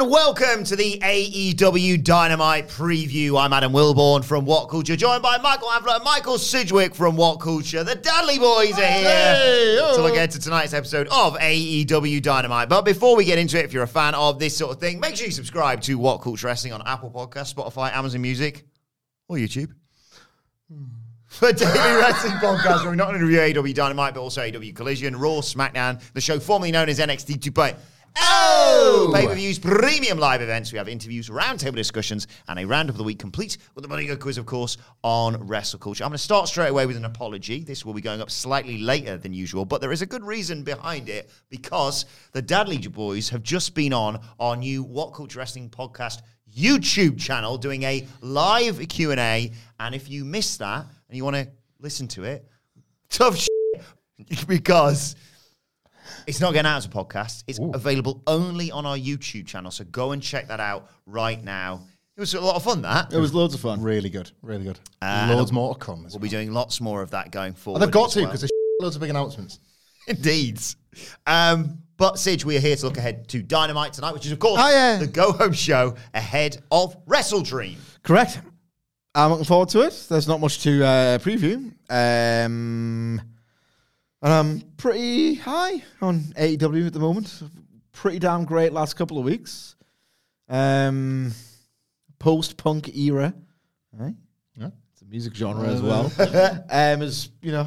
and welcome to the AEW Dynamite preview. I'm Adam Wilbourn from What Culture, joined by Michael Hamflett and Michael Sidgwick from What Culture. The Dadley Boyz are here to look ahead to tonight's episode of AEW Dynamite. But before we get into it, if you're a fan of this sort of thing, make sure you subscribe to What Culture Wrestling on Apple Podcasts, Spotify, Amazon Music, or YouTube. Hmm. For Daily Wrestling Podcast, where we not only review AEW Dynamite, but also AEW Collision, Raw, SmackDown, the show formerly known as NXT 2.0. Oh! Pay per views, premium live events. We have interviews, roundtable discussions, and a round of the week complete with the Money Go quiz, of course, on Wrestle Culture. I'm going to start straight away with an apology. This will be going up slightly later than usual, but there is a good reason behind it because the Dadley Boyz have just been on our new What Culture Wrestling podcast YouTube channel doing a live Q&A. And if you missed that and you want to listen to it, tough because it's not getting out as a podcast. It's available only on our YouTube channel. So go and check that out right now. It was a lot of fun, that. It was loads of fun. Really good, really good. Uh, Loads more to come. As We'll well. be doing lots more of that going forward. And they've got as to well. because there's loads of big announcements. Indeed. Um, but Sidge, we are here to look ahead to Dynamite tonight, which is, of course, Oh, yeah. the go home show ahead of Wrestle Dream. Correct. I'm looking forward to it. There's not much to uh, preview. Um, and I'm pretty high on AEW at the moment. Pretty damn great last couple of weeks. Um, Post punk era. Right? Yeah. It's a music genre as well. um, is, you know,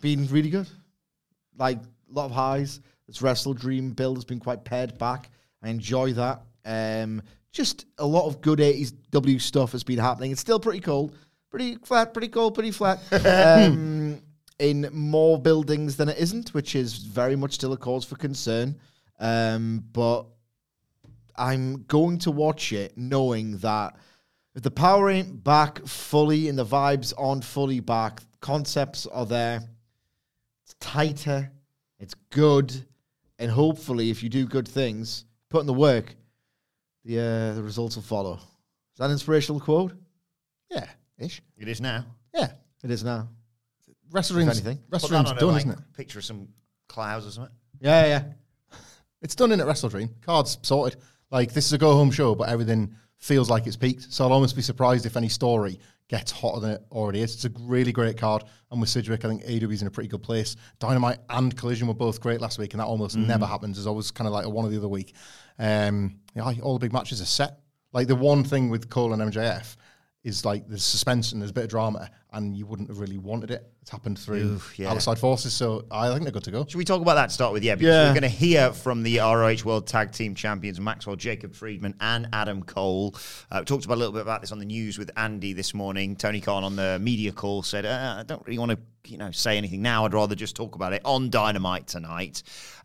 been really good. Like, a lot of highs. This Wrestle Dream build has been quite pared back. I enjoy that. Um, just a lot of good 80s W stuff has been happening. It's still pretty cold. Pretty flat, pretty cold, pretty flat. um, in more buildings than it isn't, which is very much still a cause for concern. Um, but I'm going to watch it knowing that if the power ain't back fully and the vibes aren't fully back, concepts are there. It's tighter, it's good, and hopefully, if you do good things, put in the work, the uh, the results will follow. Is that an inspirational quote? Yeah, ish. It is now. Yeah. It is now. Wrestling's, anything. Put that wrestling's on a, done, like, isn't it? Picture of some clouds or something. Yeah, yeah. It's done in at Wrestle Dream. Cards sorted. Like, this is a go home show, but everything feels like it's peaked. So I'll almost be surprised if any story gets hotter than it already is. It's a really great card. And with Sidgwick, I think AEW's in a pretty good place. Dynamite and Collision were both great last week, and that almost never happens. It's always kind of like a one or the other week. Um, yeah, all the big matches are set. Like, the one thing with Cole and MJF is like there's suspense and there's a bit of drama, and you wouldn't have really wanted it. It's happened through Oof, yeah. outside forces, so I think they're good to go. Should we talk about that to start with? Yeah, because Yeah. we're going to hear from the ROH World Tag Team Champions Maxwell Jacob Friedman and Adam Cole. Uh, talked about a little bit about this on the news with Andy this morning. Tony Khan on the media call said, uh, "I don't really want to, you know, say anything now. I'd rather just talk about it on Dynamite tonight."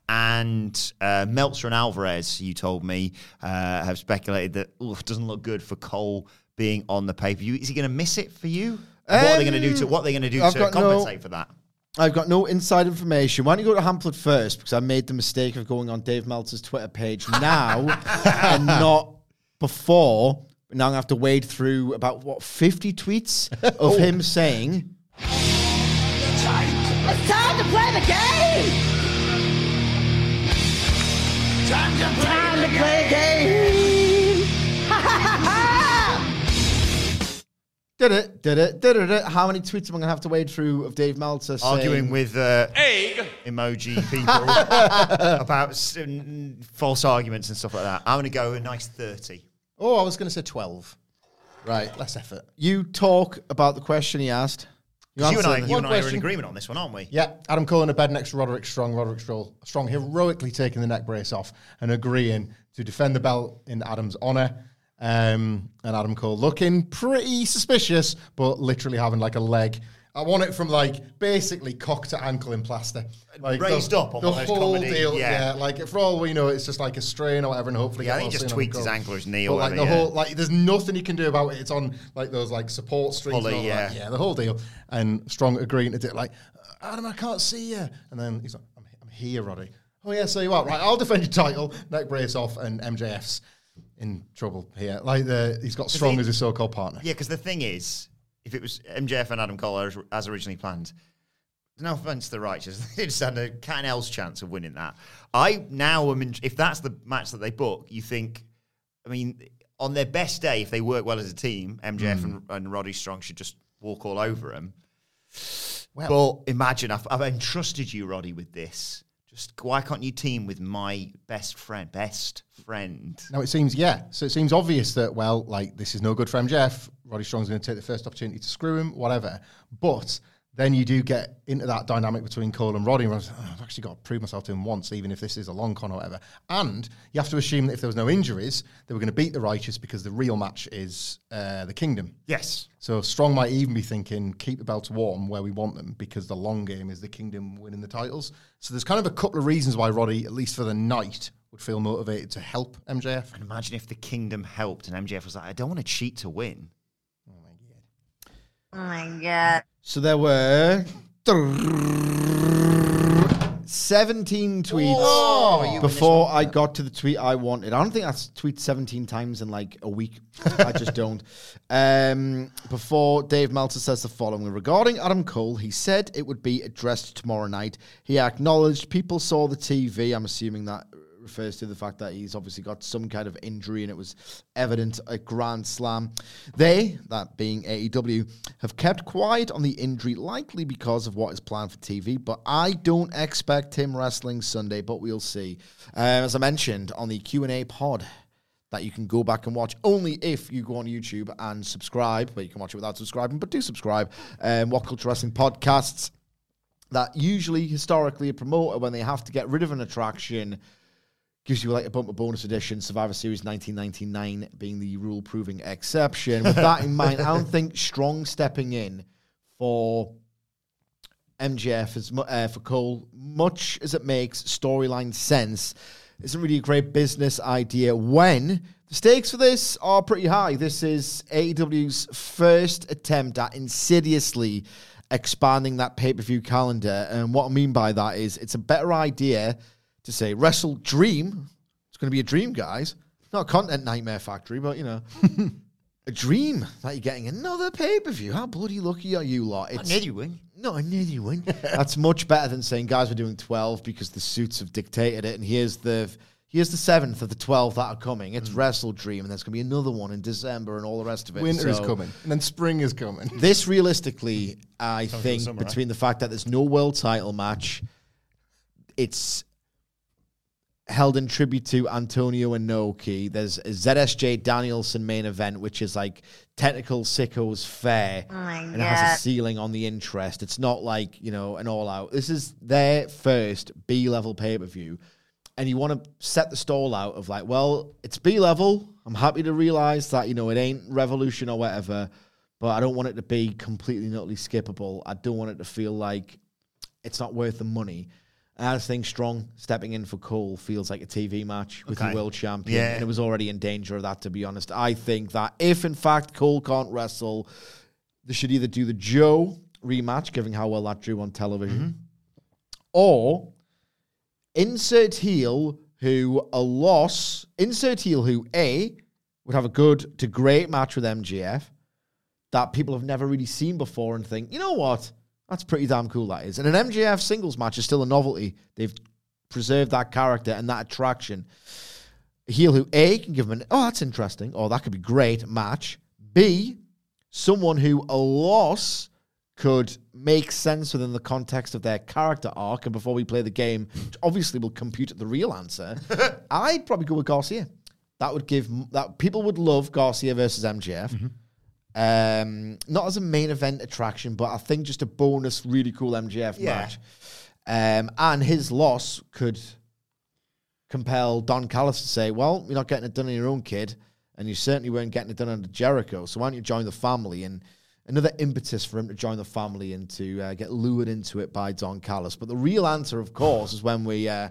And uh, Meltzer and Alvarez, you told me, uh, have speculated that doesn't look good for Cole being on the pay per view. Is he going to miss it for you? what are they going to do to what are they going um, to do I've to got no- compensate for that? I've got no inside information. Why don't you go to Hamflett first? Because I made the mistake of going on Dave Meltzer's Twitter page now and not before. Now I'm going to have to wade through about, what, 50 tweets of oh. him saying, It's time to play the game! Time to play, the game! Did it? Did it? Did it? How many tweets am I gonna have to wade through of Dave Meltzer Arguing with uh, egg emoji people about s- n- false arguments and stuff like that. I'm going to go a nice 30. Oh, I was going to say 12. right? Less effort. You talk about the question he asked. You and I, you and I are in agreement on this one, aren't we? Yeah, Adam Cole in a bed next to Roderick Strong. Roderick Strong, Strong heroically taking the neck brace off and agreeing to defend the belt in Adam's honour. Um, and Adam Cole looking pretty suspicious, but literally having like a leg. I want it from like basically cock to ankle in plaster, like Raised up on the of those whole comedy- deal. yeah. Yeah. like for all we know, it's just like a strain or whatever, and hopefully, Yeah, I get think he just tweaked his ankle or his knee But like whatever, the yeah. whole like, there's nothing you can do about it. It's on like those like support strings. Pulley, all that. yeah. yeah, the whole deal. And Strong agreeing to it, like Adam, I can't see you, and then he's like, I'm, I'm here, Roddy. Oh yeah, so you are right. I'll defend your title. Neck brace off, and MJF's in trouble here. Like the he's got Strong as his so-called partner. Yeah, because the thing is, if it was MJF and Adam Cole as, as originally planned, no offense to the righteous, they just had a cat and else chance of winning that. I now am in, if that's the match that they book, you think, I mean, on their best day, if they work well as a team, MJF hmm. and, and Roddy Strong should just walk all over them. Well- but imagine I've, I've entrusted you, Roddy, with this. Why can't you team with my best friend? Best friend. Now it seems, yeah. So it seems obvious that, well, like this is no good for MJF. Roddy Strong's going to take the first opportunity to screw him, whatever. But then you do get into that dynamic between Cole and Roddy. And I was, oh, I've actually got to prove myself to him once, even if this is a long con or whatever. And you have to assume that if there was no injuries, they were going to beat the Righteous because the real match is uh, the Kingdom. Yes. So Strong might even be thinking, keep the belts warm where we want them because the long game is the Kingdom winning the titles. So there's kind of a couple of reasons why Roddy, at least for the night, would feel motivated to help MJF. And imagine if the kingdom helped and MJF was like, I don't want to cheat to win. Oh my god. So there were 17 tweets Oh, before I got to the tweet I wanted. I don't think that's tweet 17 times in like a week. I just don't. Um, before Dave Meltzer says the following regarding Adam Cole, he said it would be addressed tomorrow night. He acknowledged people saw the TV. I'm assuming that refers to the fact that he's obviously got some kind of injury and it was evident at Grand Slam. They, that being AEW, have kept quiet on the injury, likely because of what is planned for TV, but I don't expect him wrestling Sunday, but we'll see. Um, as I mentioned on the Q&A pod, that you can go back and watch only if you go on YouTube and subscribe, where you can watch it without subscribing, but do subscribe. Um, what Culture Wrestling podcasts that usually historically a promoter when they have to get rid of an attraction gives you like a bumper bonus edition survivor series 1999 being the rule proving exception. With that in mind i don't think strong stepping in for mjf mu- uh, for cole much as it makes storyline sense. Isn't really a great business idea when the stakes for this are pretty high. This is aew's first attempt at insidiously expanding that pay-per-view calendar. And what i mean by that is it's a better idea to say wrestle dream. It's going to be a dream guys. Not a content nightmare factory but you know. A dream that you're getting another pay-per-view. How bloody lucky are you lot? It's Another one. not another one that's much better than saying guys we're doing 12 because the suits have dictated it and here's the here's the seventh of the 12 that are coming. It's mm. wrestle dream and there's going to be another one in december and all the rest of it Winter is coming, and then spring is coming. this realistically, I like think summer, between the fact that there's no world title match, it's held in tribute to Antonio Inoki. There's a ZSJ Danielson main event, which is like technical sickos fair. Oh and it has a ceiling on the interest. It's not like, you know, an all out. This is their first B level pay per view. And you want to set the stall out of like, well, it's B level. I'm happy to realize that, you know, it ain't revolution or whatever, but I don't want it to be completely and utterly skippable. I don't want it to feel like it's not worth the money. Just think Strong stepping in for Cole feels like a TV match with Okay. the world champion. Yeah. And it was already in danger of that, to be honest. I think that if, in fact, Cole can't wrestle, they should either do the Joe rematch, given how well that drew on television, mm-hmm. or insert heel who a loss, insert heel who A would have a good to great match with MJF that people have never really seen before and think, you know what? That's pretty damn cool, that is. And an MJF singles match is still a novelty. They've preserved that character and that attraction. A heel who A can give them an, oh, that's interesting, or that could be great match. B, someone who a loss could make sense within the context of their character arc. And before we play the game, which obviously will compute the real answer, I'd probably go with Garcia. That would give that people would love Garcia versus MJF. Mm-hmm. Um, not as a main event attraction, but I think just a bonus, really cool MJF Yeah. match. Um, and his loss could compel Don Callis to say, "Well, you're not getting it done on your own, kid, and you certainly weren't getting it done under Jericho. So why don't you join the family?" And another impetus for him to join the family and to uh, get lured into it by Don Callis. But the real answer, of course, is when we. Uh,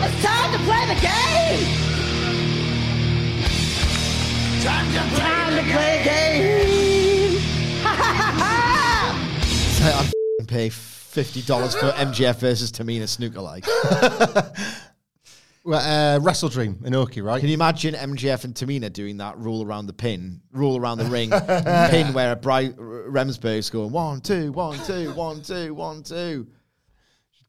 It's time to play the game! Time to play, time to play f***ing pay fifty dollars for MJF versus Tamina Snuka like. Well, uh, Wrestle Dream, Inoki, right? Can you imagine MJF and Tamina doing that rule around the pin, rule around the ring, pin where Bri- Remsburg's going one, two, one, two, one, two, one, two.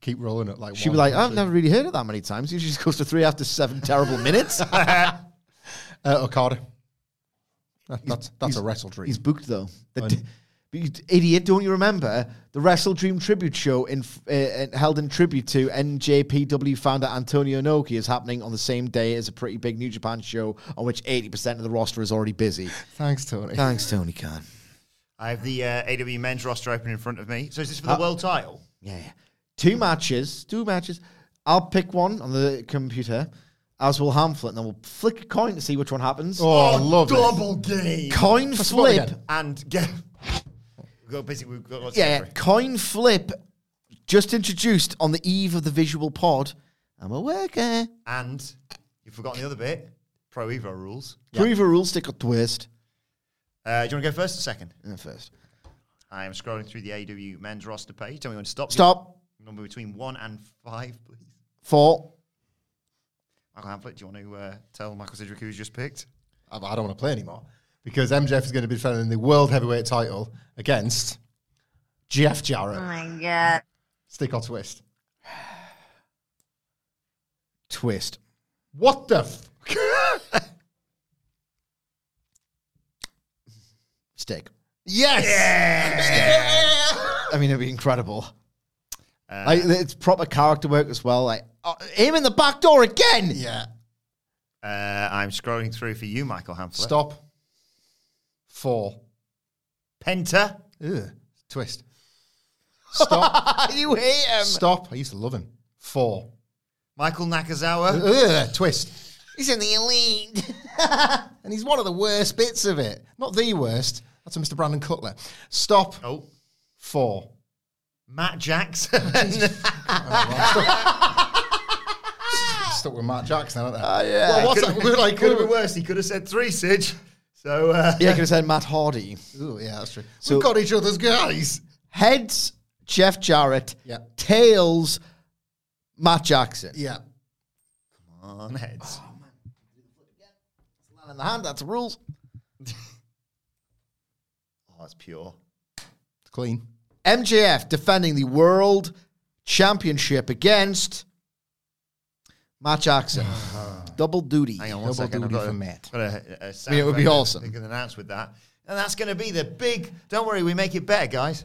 Keep rolling it like She'd be like, one, I've two. never really heard it that many times. Usually just goes to three after seven terrible minutes. Uh, Okada. That, that's that's a Wrestle Dream. He's booked though. The but you idiot, don't you remember the Wrestle Dream tribute show in uh, uh, held in tribute to NJPW founder Antonio Inoki is happening on the same day as a pretty big New Japan show on which 80% of the roster is already busy. Thanks, Tony. Thanks, Tony Khan. I have the uh, AEW men's roster open in front of me. So is this for the world title? Yeah, yeah. Two matches, two matches. I'll pick one on the computer, as will Hamflett, and then we'll flick a coin to see which one happens. Oh, I love it. Double game. coin That's what flip. again? And get. We've got basically we've got lots Yeah, yeah. get coin flip just introduced on the eve of the visual pod. I'm a worker. And you've forgotten the other bit. Pro Evo rules. Prove a rule stick or twist. Uh, do you want to go first or second? First. I am scrolling through the AEW men's roster page. Tell me when to stop. Stop. Number between one and five, please. Four. Michael Hamflett, do you want to uh, tell Michael Sidgwick who's just picked? I, I don't want to play anymore because MJF is going to be defending the World Heavyweight title against Jeff Jarrett. Oh my god. Stick or twist? Twist. What the? F- Stick. yes. I mean, it'd be incredible. like, it's proper character work as well. Like, uh, aim in the back door again. Yeah. Uh, I'm scrolling through for you, Michael Hamflett. Stop. Four. Penta. Ugh. Twist. Stop. you hate him. Stop. I used to love him. Four. Michael Nakazawa. Ugh. Twist. He's in the elite. And he's one of the worst bits of it. Not the worst. That's a Mr. Brandon Cutler. Stop. Oh, Four. Matt Jackson. Stuck with Matt Jackson, aren't they? Oh, yeah. Well, what's that? been- like, could have been worse. He could have said three, Sidge. So, uh, yeah, I could have said Matt Hardy. Ooh, yeah, that's true. So- We've got each other's guys. Heads, Jeff Jarrett. Yeah. Tails, Matt Jackson. Yeah. Come on heads. Man in the hand, that's the rules. Oh, that's pure. It's clean. MJF defending the world championship against Matt Jackson. Double duty. Hang on one Double second. I've duty got for a- Matt. got a, a I mean, it would be awesome. They can announce with that. And that's going to be the big. Don't worry, we make it better, guys.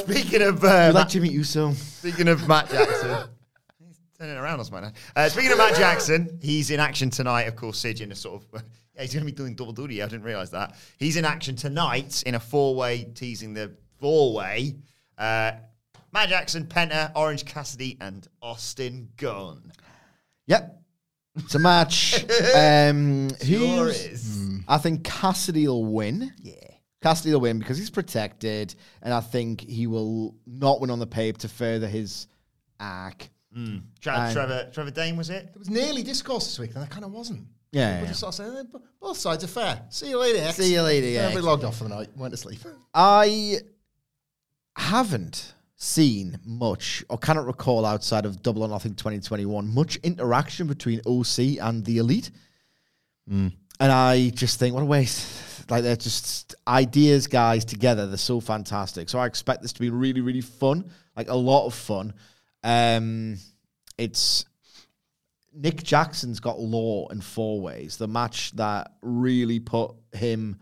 Speaking of uh, You Matt, Jimmy Uso? speaking of Matt Jackson, he's turning around us, man. Uh, speaking of Matt Jackson, he's in action tonight. Of course, Sid in a sort of. Yeah, he's going to be doing double duty. I didn't realize that. He's in action tonight in a four-way, teasing the four-way. Uh, Matt Jackson, Penta, Orange Cassidy, and Austin Gunn. Yep. It's a match. um, Sure who's- is. I think Cassidy will win. Yeah. Cassidy will win because he's protected, and I think he will not win on the paper to further his arc. Tra- And- Trevor, Trevor Dane was it? It was nearly discourse this week, and it kind of wasn't. Yeah, People yeah. just sort of saying, eh, b- both sides are fair. See you later, X. See you later, yeah. Everybody logged off for the night, went to sleep. I haven't seen much, or cannot recall outside of Double or Nothing 2021, much interaction between OC and the Elite. And I just think, what a waste. Like, they're just ideas, guys, together. They're so fantastic. So I expect this to be really, really fun. Like, a lot of fun. Um, it's Nick Jackson's got Law in four ways. The match that really put him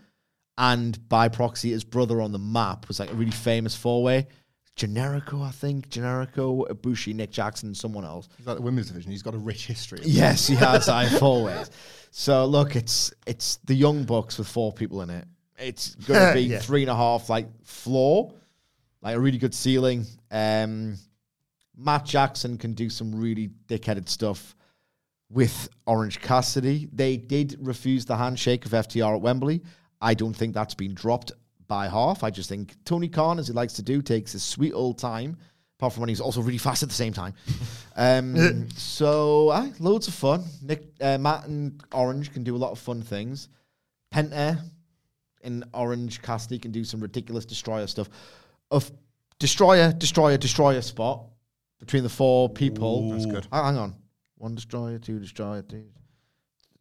and by proxy his brother on the map was like a really famous four way. Generico, I think. Generico, Ibushi, Nick Jackson, someone else. He's like the women's division. He's got a rich history. Yes, he has. I four ways. So look, it's it's the Young Bucks with four people in it. It's going to be Yeah. three and a half like floor, like a really good ceiling. Um, Matt Jackson can do some really dickheaded stuff with Orange Cassidy. They did refuse the handshake of FTR at Wembley. I don't think that's been dropped by half. I just think Tony Khan, as he likes to do, takes his sweet old time. Apart from when he's also really fast at the same time. Um, so, aye, loads of fun. Nick, uh, Matt, and Orange can do a lot of fun things. Penta in Orange Cassidy can do some ridiculous destroyer stuff. Of destroyer, destroyer, destroyer spot between the four people. That's good. Ah, hang on. One destroyer, two destroyer,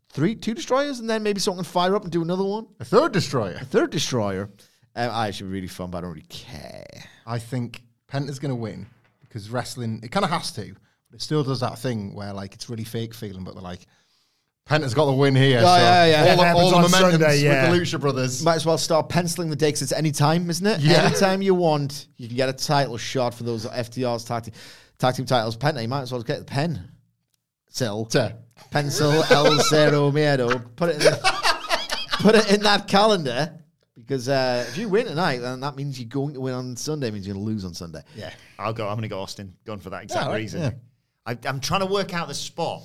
three, two destroyers, and then maybe someone can fire up and do another one. A third destroyer. A third destroyer. Um, I actually really fun, but I don't really care. I think Penta's going to win because wrestling, it kind of has to, but it still does that thing where like it's really fake feeling, but they're like, Penta's got the win here. Oh, so yeah, yeah. All, the, happens all the on momentum's Sunday, yeah. with the Lucha Brothers. Might as well start penciling the dates. It's any time, isn't it? Yeah. Anytime you want, you can get a title shot for those FTR's tag team, tag team titles. Penta, you might as well get the pen. Still. To- Pencil El Cero Miedo. Put it in put it in that calendar. Because uh, if you win tonight, then that means you're going to win on Sunday. means you're going to lose on Sunday. yeah. I'll go. I'm going to go Austin. Going for that exact all right, reason. yeah. I, I'm trying to work out the spot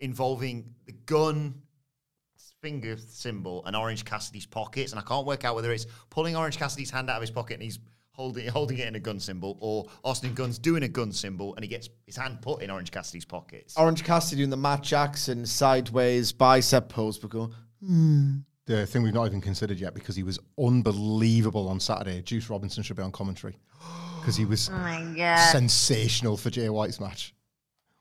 involving the gun finger symbol and Orange Cassidy's pockets, and I can't work out whether it's pulling Orange Cassidy's hand out of his pocket and he's holding holding it in a gun symbol, or Austin Gunn's doing a gun symbol and he gets his hand put in Orange Cassidy's pockets. Orange Cassidy doing the Matt Jackson sideways bicep pose, but go, The thing we've not even considered yet because he was unbelievable on Saturday. Juice Robinson should be on commentary because he was Oh my god. sensational for Jay White's match.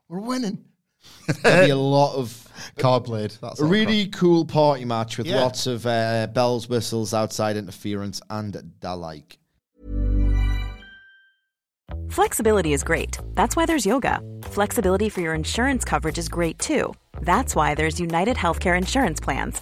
We're winning. there'll be a lot of Card blade. That's a all really cool party match with Yeah. lots of uh, bells, whistles, outside interference, and the like. Flexibility is great. That's why there's yoga. Flexibility for your insurance coverage is great too. That's why there's United Healthcare Insurance Plans.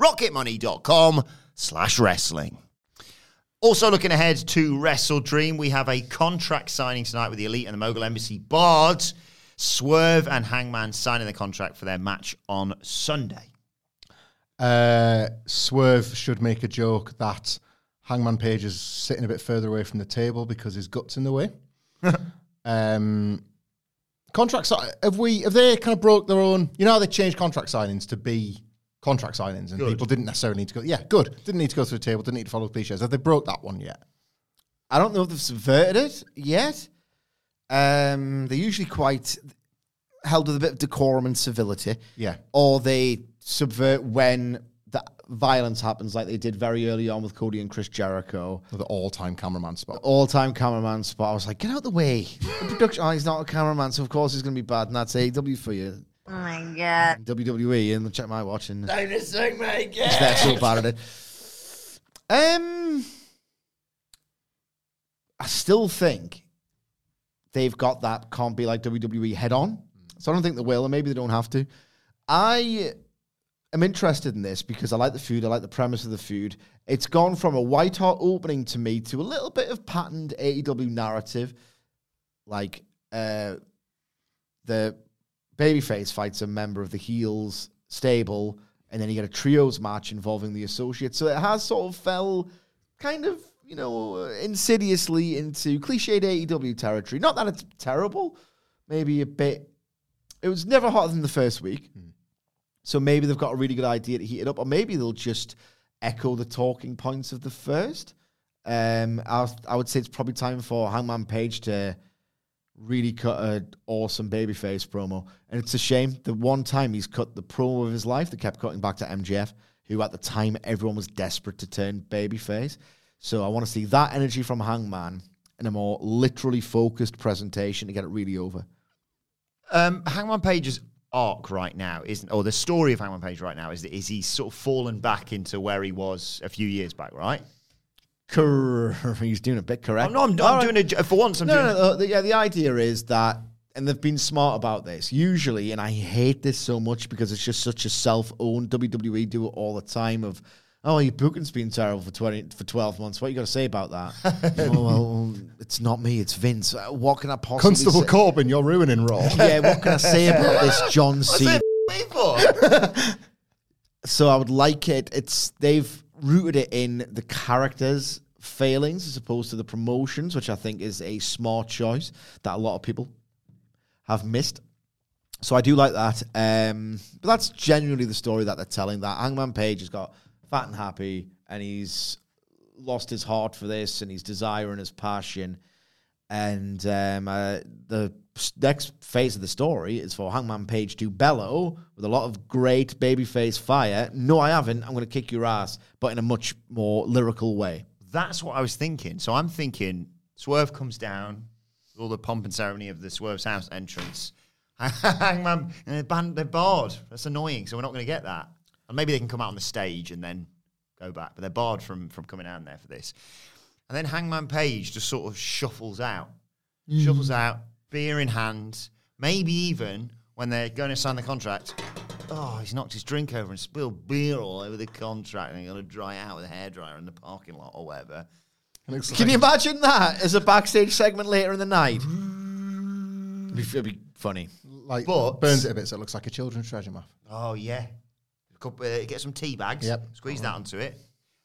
rocketmoney.com slash wrestling. Also, looking ahead to Wrestle Dream, we have a contract signing tonight with the Elite and the Mogul Embassy Bards. Swerve and Hangman signing the contract for their match on Sunday. Uh, Swerve should make a joke that Hangman Page is sitting a bit further away from the table because his gut's in the way. um, contracts have we have they kind of broke their own? You know how they changed contract signings to be contract signings, and Good. people didn't necessarily need to go. Yeah, good. Didn't need to go through the table. Didn't need to follow the cliches. Have they broke that one yet? I don't know if they've subverted it yet. Um, they're usually quite held with a bit of decorum and civility. Yeah. Or they subvert when the violence happens, like they did very early on with Cody and Chris Jericho. The all-time cameraman spot. All time cameraman spot. I was like, get out the way. The production, oh, he's not a cameraman, so of course he's going to be bad. And that's AEW for you. Oh my god. WWE, and check my watch. And I'm just saying my god. they're so bad at it. Um, I still think they've got that can't be like WWE head on. So I don't think they will, and maybe they don't have to. I am interested in this because I like the food. I like the premise of the food. It's gone from a white hot opening to me to a little bit of patterned AEW narrative, like uh, the babyface fights a member of the heels stable, and then you get a trios match involving the associates. So it has sort of fell kind of, you know, uh, insidiously into cliched AEW territory. Not that it's terrible, maybe a bit. It was never hotter than the first week. So maybe they've got a really good idea to heat it up, or maybe they'll just echo the talking points of the first. Um, I, I would say it's probably time for Hangman Page to really cut an awesome babyface promo. And it's a shame. The one time he's cut the promo of his life, they kept cutting back to MJF, who at the time everyone was desperate to turn babyface. So I want to see that energy from Hangman in a more literally focused presentation to get it really over. Um, Hangman Page's arc right now isn't, or the story of Hangman Page right now is that is he's sort of fallen back into where he was a few years back, right? Cor- he's doing a bit correct. I'm, no, I'm, I'm All right. doing it for once. I'm no, doing. no, no, the, yeah, the idea is that, and they've been smart about this. Usually, and I hate this so much because it's just such a self-owned WWE do it all the time. Of oh, your booking's been terrible for twenty for twelve months. What you got to say about that? oh well, it's not me, it's Vince. Uh, What can I possibly Constable say? Corbin, you're ruining Raw. Yeah, what can I say about this John What's Cena? it for? so I would like it. It's they've rooted it in the characters' failings as opposed to the promotions, which I think is a smart choice that a lot of people have missed. So I do like that. Um, but that's genuinely the story that they're telling. That Hangman Page has got fat and happy, and he's lost his heart for this, and his desire and his passion. And um, uh, the next phase of the story is for Hangman Page to bellow with a lot of great babyface fire. No, I haven't. I'm going to kick your ass, but in a much more lyrical way. That's what I was thinking. So I'm thinking Swerve comes down, all the pomp and ceremony of the Swerve's house entrance. Hangman, uh, and they're, banned, they're barred. That's annoying. So we're not going to get that. And maybe they can come out on the stage and then go back, but they're barred from from coming out there for this. And then Hangman Page just sort of shuffles out, mm. shuffles out, beer in hand. Maybe even when they're going to sign the contract, oh, he's knocked his drink over and spilled beer all over the contract, and he's going to dry out with a hairdryer in the parking lot or whatever. Can you imagine that as a backstage segment later in the night? It'd be, it'd be funny. Like But- burns it a bit so it looks like a children's treasure map. Oh yeah, A couple- uh, get some tea bags. Yep. Squeeze that onto it.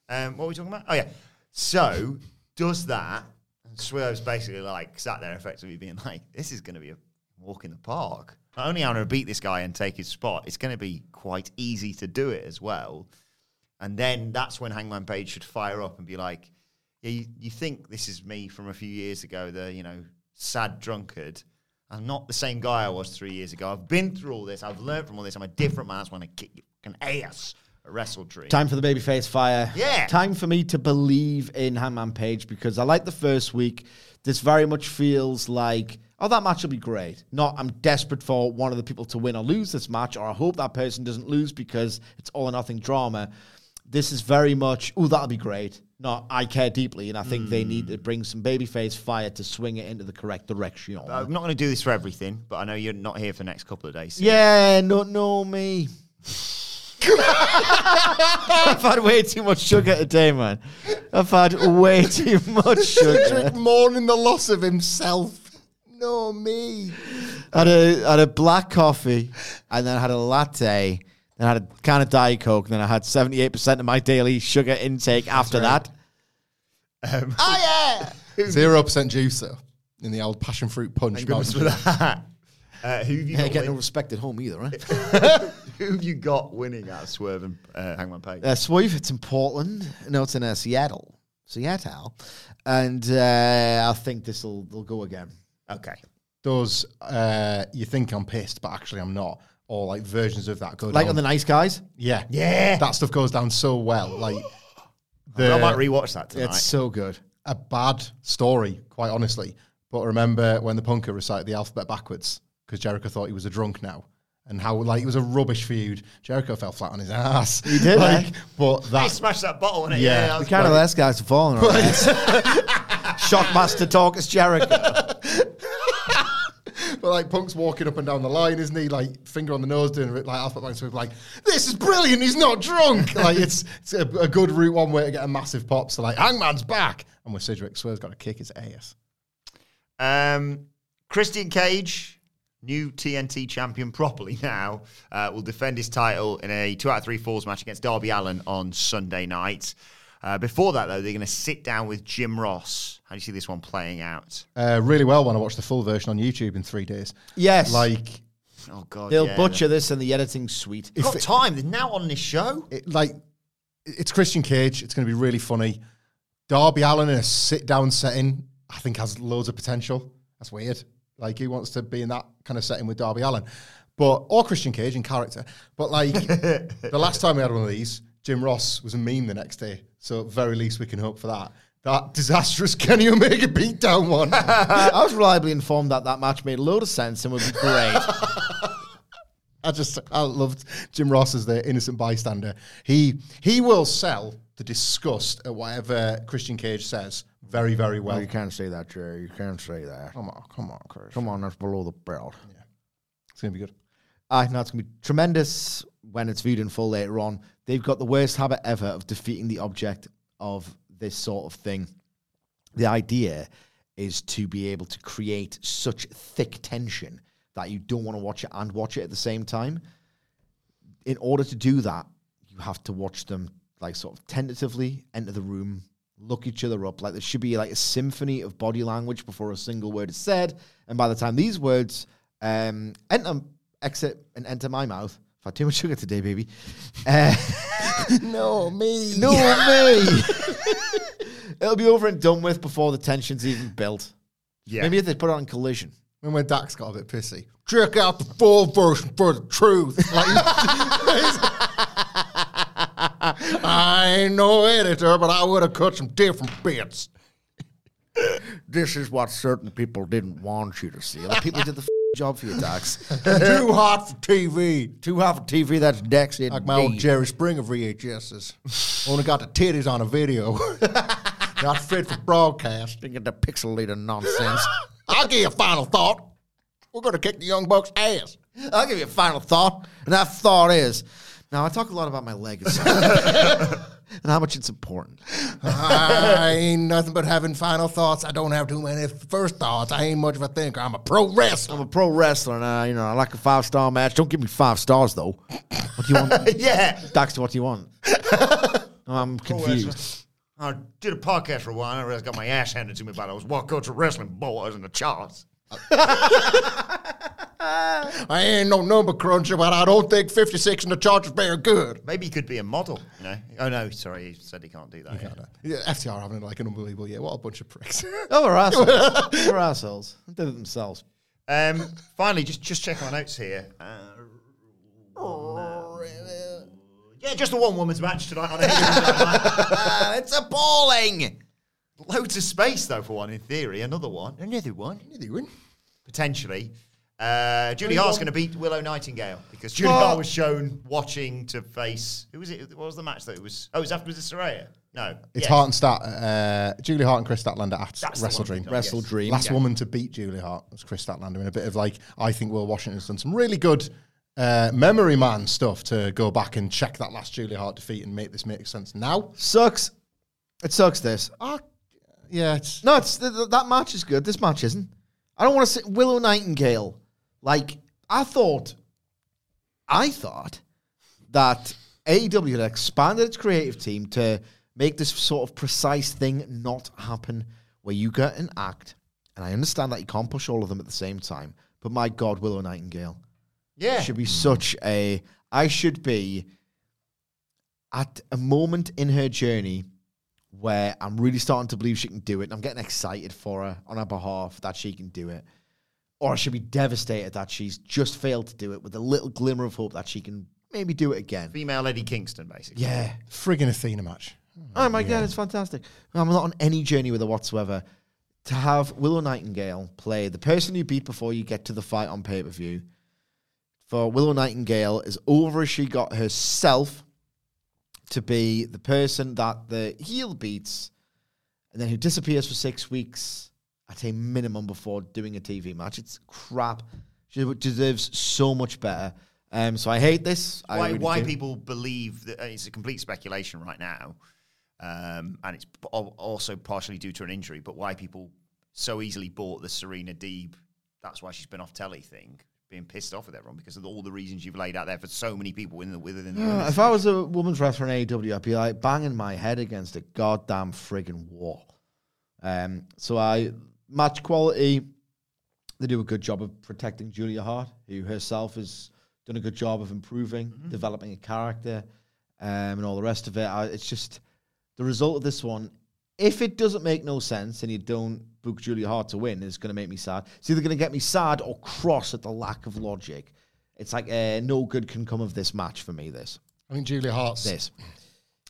Um, what were we talking about? Oh yeah. So does that? And Swerve's basically like sat there, effectively being like, "This is going to be a walk in the park. Not only am I going to beat this guy and take his spot, it's going to be quite easy to do it as well." And then that's when Hangman Page should fire up and be like, "Yeah, you, you think this is me from a few years ago? The you know sad drunkard." I'm not the same guy I was three years ago. I've been through all this. I've learned from all this. I'm a different man. That's when I kick you fucking ass Wrestle Tree. Time for the babyface fire. Yeah. Time for me to believe in Hangman Page because I like the first week. This very much feels like, oh, that match will be great. Not, I'm desperate for one of the people to win or lose this match, or I hope that person doesn't lose because it's all or nothing drama. This is very much, oh, that'll be great. Not, I care deeply, and I think they need to hmm. bring some babyface fire to swing it into the correct direction. I'm not going to do this for everything, but I know you're not here for the next couple of days. Yeah, no, no, me. I've had way too much sugar today, man. I've had way too much sugar. Cedric mourning the loss of himself. No, me. I had a had a black coffee, and then I had a latte. Then I had a can of Diet Coke. And then I had seventy eight percent of my daily sugar intake after that. Um, Oh yeah. Zero percent juice though in the old passion fruit punch. Thank goodness for that. Uh, who have you Yeah, got get no respect at home either, right? Who have you got winning out of Swerve and uh, Hangman Page? Uh, Swerve, it's in Portland. No, it's in uh, Seattle. Seattle. And uh, I think this will they'll go again. okay. Does uh, you think I'm pissed, but actually I'm not? Or like versions of that go Like down. on the nice guys. yeah, Yeah. that stuff goes down so well. Like I might the rewatch that tonight. It's so good. a bad story, quite honestly. But remember when the punker recited the alphabet backwards because Jericho thought he was a drunk now, and how like it was a rubbish feud. Jericho fell flat on his ass. He did, like, eh? but He that smashed that bottle in it. Yeah. Yeah, The that was The kind of great. last guys to fall on our heads. Shockmaster talk is Jericho. But like Punk's walking up and down the line, isn't he? Like finger on the nose, doing it like alphabet backwards. So we're like, this is brilliant. He's not drunk. like it's it's a, a good route one way to get a massive pop. So like Hangman's back, and with Sidgwick, Swerve's got to kick his ass. Um, Christian Cage, new TNT champion properly now, uh, will defend his title in a two out of three falls match against Darby Allin on Sunday night. Uh, before that, though, they're going to sit down with Jim Ross. How do you see this one playing out? Uh, really well when I watched the full version on YouTube in three days. Yes. Like Oh God, They'll yeah, butcher this in the editing suite. They've got time. They're now on this show. it, like it's Christian Cage. It's going to be really funny. Darby Allin in a sit down setting, I think has loads of potential. That's weird. Like he wants to be in that kind of setting with Darby Allin, but or Christian Cage in character. But like the last time we had one of these, Jim Ross was a meme the next day. So at very least we can hope for that. That disastrous Kenny Omega beatdown one. I was reliably informed that that match made a load of sense and would be great. I just I loved Jim Ross as the innocent bystander. He he will sell the disgust at whatever Christian Cage says very very well. you can't say that, Jerry. You can't say that. Come on, come on, Chris. Come on, that's below the belt. Yeah. It's gonna be good. I know it's going to be tremendous when it's viewed in full later on. They've got the worst habit ever of defeating the object of this sort of thing. The idea is to be able to create such thick tension that you don't want to watch it and watch it at the same time. In order to do that, you have to watch them like sort of tentatively enter the room, look each other up. Like there should be like a symphony of body language before a single word is said. And by the time these words um, enter, exit, and enter my mouth, I've had too much sugar today, baby. Uh, No, me. no, me. It'll be over and done with before the tension's even built. Yeah. Maybe if they put it on collision. When when Dax got a bit pissy, check out the full version for the truth. Like, I ain't no editor, but I would have cut some different bits. This is what certain people didn't want you to see. Like people did the f- job for you, Dax. Too hot for TV. Too hot for TV, that's Dex in Like my old Jerry Springer VHSs. Only got the titties on a video. Not fit for broadcast. Thinking the pixelated nonsense. I'll give you a final thought. We're going to kick the Young Bucks' ass. I'll give you a final thought. And that thought is now I talk a lot about my legacy and how much it's important. I ain't nothing but having final thoughts. I don't have too many first thoughts. I ain't much of a thinker. I'm a pro wrestler. I'm a pro wrestler and uh, you know, I like a five star match. Don't give me five stars though. What do you want? yeah. Dax, what do you want? I'm confused. I did a podcast for a while and I realized I got my ass handed to me by those What Culture Wrestling boys in the charts. I ain't no number cruncher, but I don't think 56 in the chart is very good. Maybe he could be a model, you know? Oh, no, sorry, he said he can't do that. yeah. Yeah, FTR having like an unbelievable year. What a bunch of pricks. Oh, we're assholes. we're assholes. They did it themselves. Um, finally, just just check my notes here. Uh, yeah, just a one woman's match tonight on a It's appalling. Loads of space though for one in theory. Another one. Another one, another one, potentially. Uh, Julia Hart's going to beat Willow Nightingale because Julia Hart was shown watching to face. Who was it? What was the match that it was? Oh, it was after was it Saraya? No, It's Yes. Hart and Stat, uh, Julia Hart and Kris Statlander at That's Wrestle. Dream. Yes. Wrestle Dream. Last Yeah. woman to beat Julia Hart was Kris Statlander in a bit of like, I think Will Washington's done some really good uh, memory man stuff to go back and check that last Julia Hart defeat and make this make sense now. Sucks. It sucks. This. Ah, yeah, it's No, it's th- th- that match is good. This match isn't. I don't want to say Willow Nightingale. Like I thought, I thought that AEW had expanded its creative team to make this sort of precise thing not happen, where you get an act, and I understand that you can't push all of them at the same time, but my God, Willow Nightingale Yeah. should be such a. I should be at a moment in her journey where I'm really starting to believe she can do it. And I'm getting excited for her on her behalf that she can do it. Or I should be devastated that she's just failed to do it with a little glimmer of hope that she can maybe do it again. Female Eddie Kingston, basically. Yeah. Friggin' Athena match. Oh my god, it's fantastic. I'm not on any journey with her whatsoever. To have Willow Nightingale play the person you beat before you get to the fight on pay per view, for Willow Nightingale, is over as she got herself to be the person that the heel beats, and then who disappears for six weeks at a minimum before doing a TV match. It's crap. She deserves so much better. Um, so I hate this. I why, really why people believe that it's a complete speculation right now, um, and it's also partially due to an injury, but why people so easily bought the Serena Deeb, that's why she's been off telly thing, being pissed off with everyone because of all the reasons you've laid out there for so many people within the within the Yeah, if I was a woman's wrestler in AEW, I'd be like banging my head against a goddamn friggin' wall. Um, so I match quality. They do a good job of protecting Julia Hart, who herself has done a good job of improving, developing a character, um, and all the rest of it. I, it's just the result of this one. If it doesn't make no sense and you don't book Julia Hart to win, it's going to make me sad. It's either going to get me sad or cross at the lack of logic. It's like uh, no good can come of this match for me. This, I think Julia Hart's this.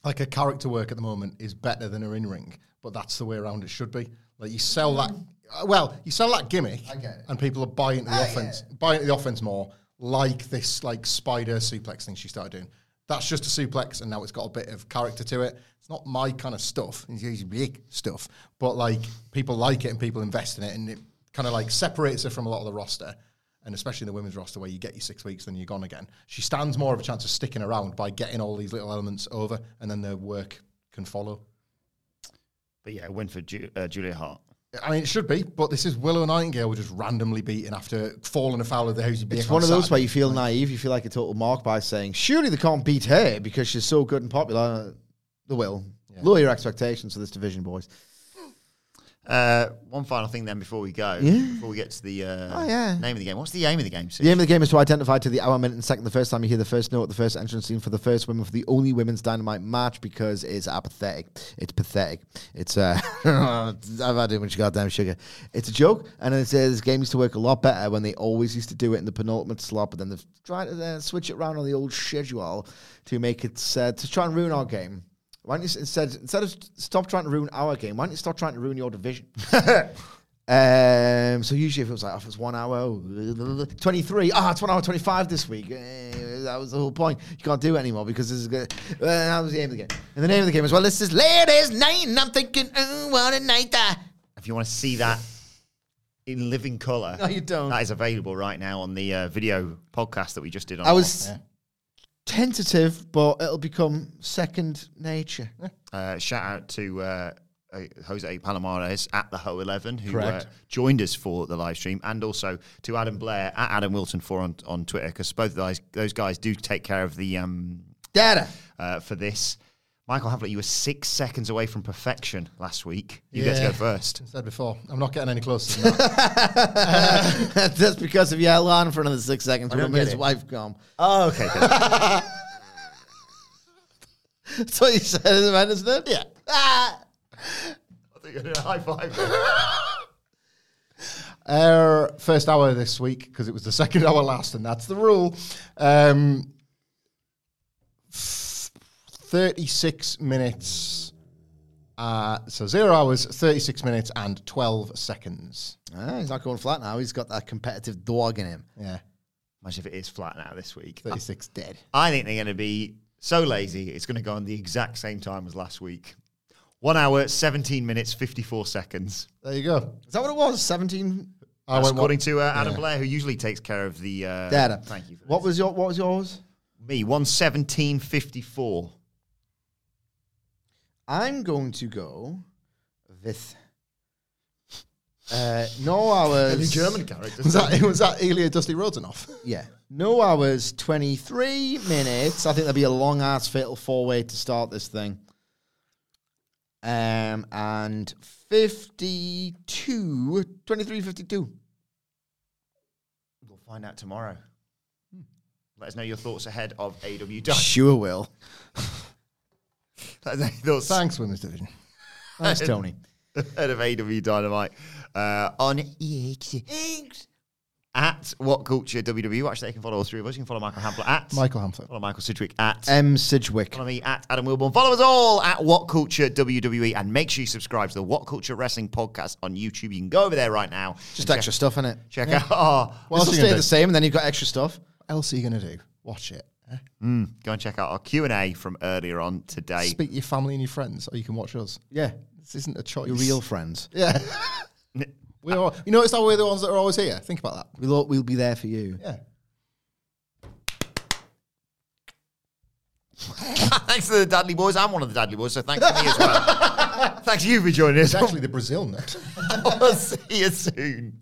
like her character work at the moment is better than her in ring, but that's the way around it should be. Like you sell that, uh, well, you sell that gimmick, and people are buying into the offense, buying into the offense more. Like this, like spider suplex thing she started doing. That's just a suplex, and now it's got a bit of character to it. It's not my kind of stuff. It's usually big stuff, but like people like it and people invest in it, and it kind of like separates her from a lot of the roster. And especially the women's roster, where you get your six weeks, then you're gone again. She stands more of a chance of sticking around by getting all these little elements over, and then the work can follow. But yeah, win for Ju- uh, Julia Hart. I mean, it should be, but this is Willow Nightingale was just randomly beaten after falling afoul of the Hosey It's one of those where you feel naive. You feel like a total mark by saying, surely they can't beat her because she's so good and popular. They will. Lower your expectations for this division, boys. Uh, one final thing then before we go, Yeah. before we get to the uh, Oh, yeah. name of the game. What's the aim of the game? Sid? The aim of the game is to identify to the hour, minute, and second the first time you hear the first note, at the first entrance scene for the first women for the only women's dynamite match because it's apathetic. It's pathetic. It's uh, I've had too much goddamn sugar. It's a joke, and it says this game used to work a lot better when they always used to do it in the penultimate slot, but then they've tried to uh, switch it around on the old schedule to make it uh, to try and ruin our game. Why don't you instead instead of stop trying to ruin our game? Why don't you stop trying to ruin your division? Um, so usually if it was like, oh, if it's one hour, oh, 23, ah, it's one hour 25 this week. Eh, that was the whole point. You can't do it anymore because this is good. Uh, that was the aim of the game. And the name of the game is, well, this is Ladies Night, and I'm thinking, oh, what a night that. If you want to see that in living color, No, you don't. That is available right now on the uh, video podcast that we just did. on I was tentative, but it'll become second nature. Uh, shout out to uh, uh, Jose Palomares at the Ho 11 who uh, joined us for the live stream, and also to Adam Blair at Adam Wilson for on, on Twitter because both of those those guys do take care of the um, Data. uh, for this. Michael Hamflett, you were six seconds away from perfection last week. You get to go first. I said before, I'm not getting any closer than that. That's because if you held on for another six seconds, I don't remember get his it. wife come. Oh, okay. That's what you said, isn't it? Yeah. Ah. I think I did a high five. Our first hour this week, because it was the second hour last, and that's the rule. Um, f- 36 minutes. Uh, so zero hours, 36 minutes, and 12 seconds. Ah, he's not going flat now. He's got that competitive dog in him. Yeah, Imagine if it is flat now this week. 36 dead. I think they're going to be so lazy, it's going to go on the exact same time as last week. One hour, 17 minutes, 54 seconds. There you go. Is that what it was? 17 I That's went according to uh, Adam yeah. Blair, who usually takes care of the uh, data. Thank you. For What this. was your what was yours? me? One seventeen fifty four. I'm going to go with uh, no hours. character. Was that, was that Ilya Dusty Rodzenov? Yeah. No hours, 23 minutes. I think that'd be a long ass fatal four way to start this thing. Um, and 52, 23, 52. find out tomorrow. Let us know your thoughts ahead of AEW. Sure will. Let us know your Thanks, Women's Division. Thanks, Tony. Head of AEW Dynamite uh, on EX. At What Culture WWE. Actually, they can follow all three of us. You can follow Michael Hamflett at Michael Hamflett. Follow Michael Sidgwick at M. Sidgwick. Follow me at Adam Wilbourn. Follow us all at What Culture WWE, and make sure you subscribe to the What Culture Wrestling podcast on YouTube. You can go over there right now. Just and extra stuff in it. Check, check out. Oh, What else This will are you stay the same, and then you've got extra stuff. What else are you going to do? Watch it. Eh? go and check out our Q and A from earlier on today. Speak to your family and your friends, or you can watch us. Yeah, This isn't a choice. your real friends. Yeah. we are. You notice how we're the ones that are always here? Think about that. We'll all- we'll be there for you. Yeah. Thanks to the Dadley Boyz. I'm one of the Dadley Boyz, so thanks to me as well. thanks you for joining us. It's actually the Brazil net. I'll see you soon.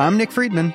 I'm Nick Friedman.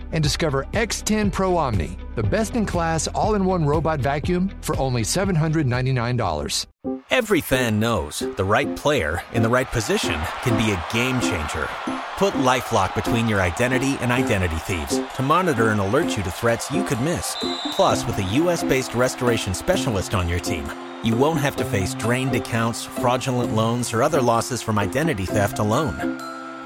and discover X10 Pro Omni, the best in class all in one robot vacuum for only $799. Every fan knows the right player in the right position can be a game changer. Put LifeLock between your identity and identity thieves to monitor and alert you to threats you could miss. Plus, with a US-based restoration specialist on your team, you won't have to face drained accounts, fraudulent loans, or other losses from identity theft alone.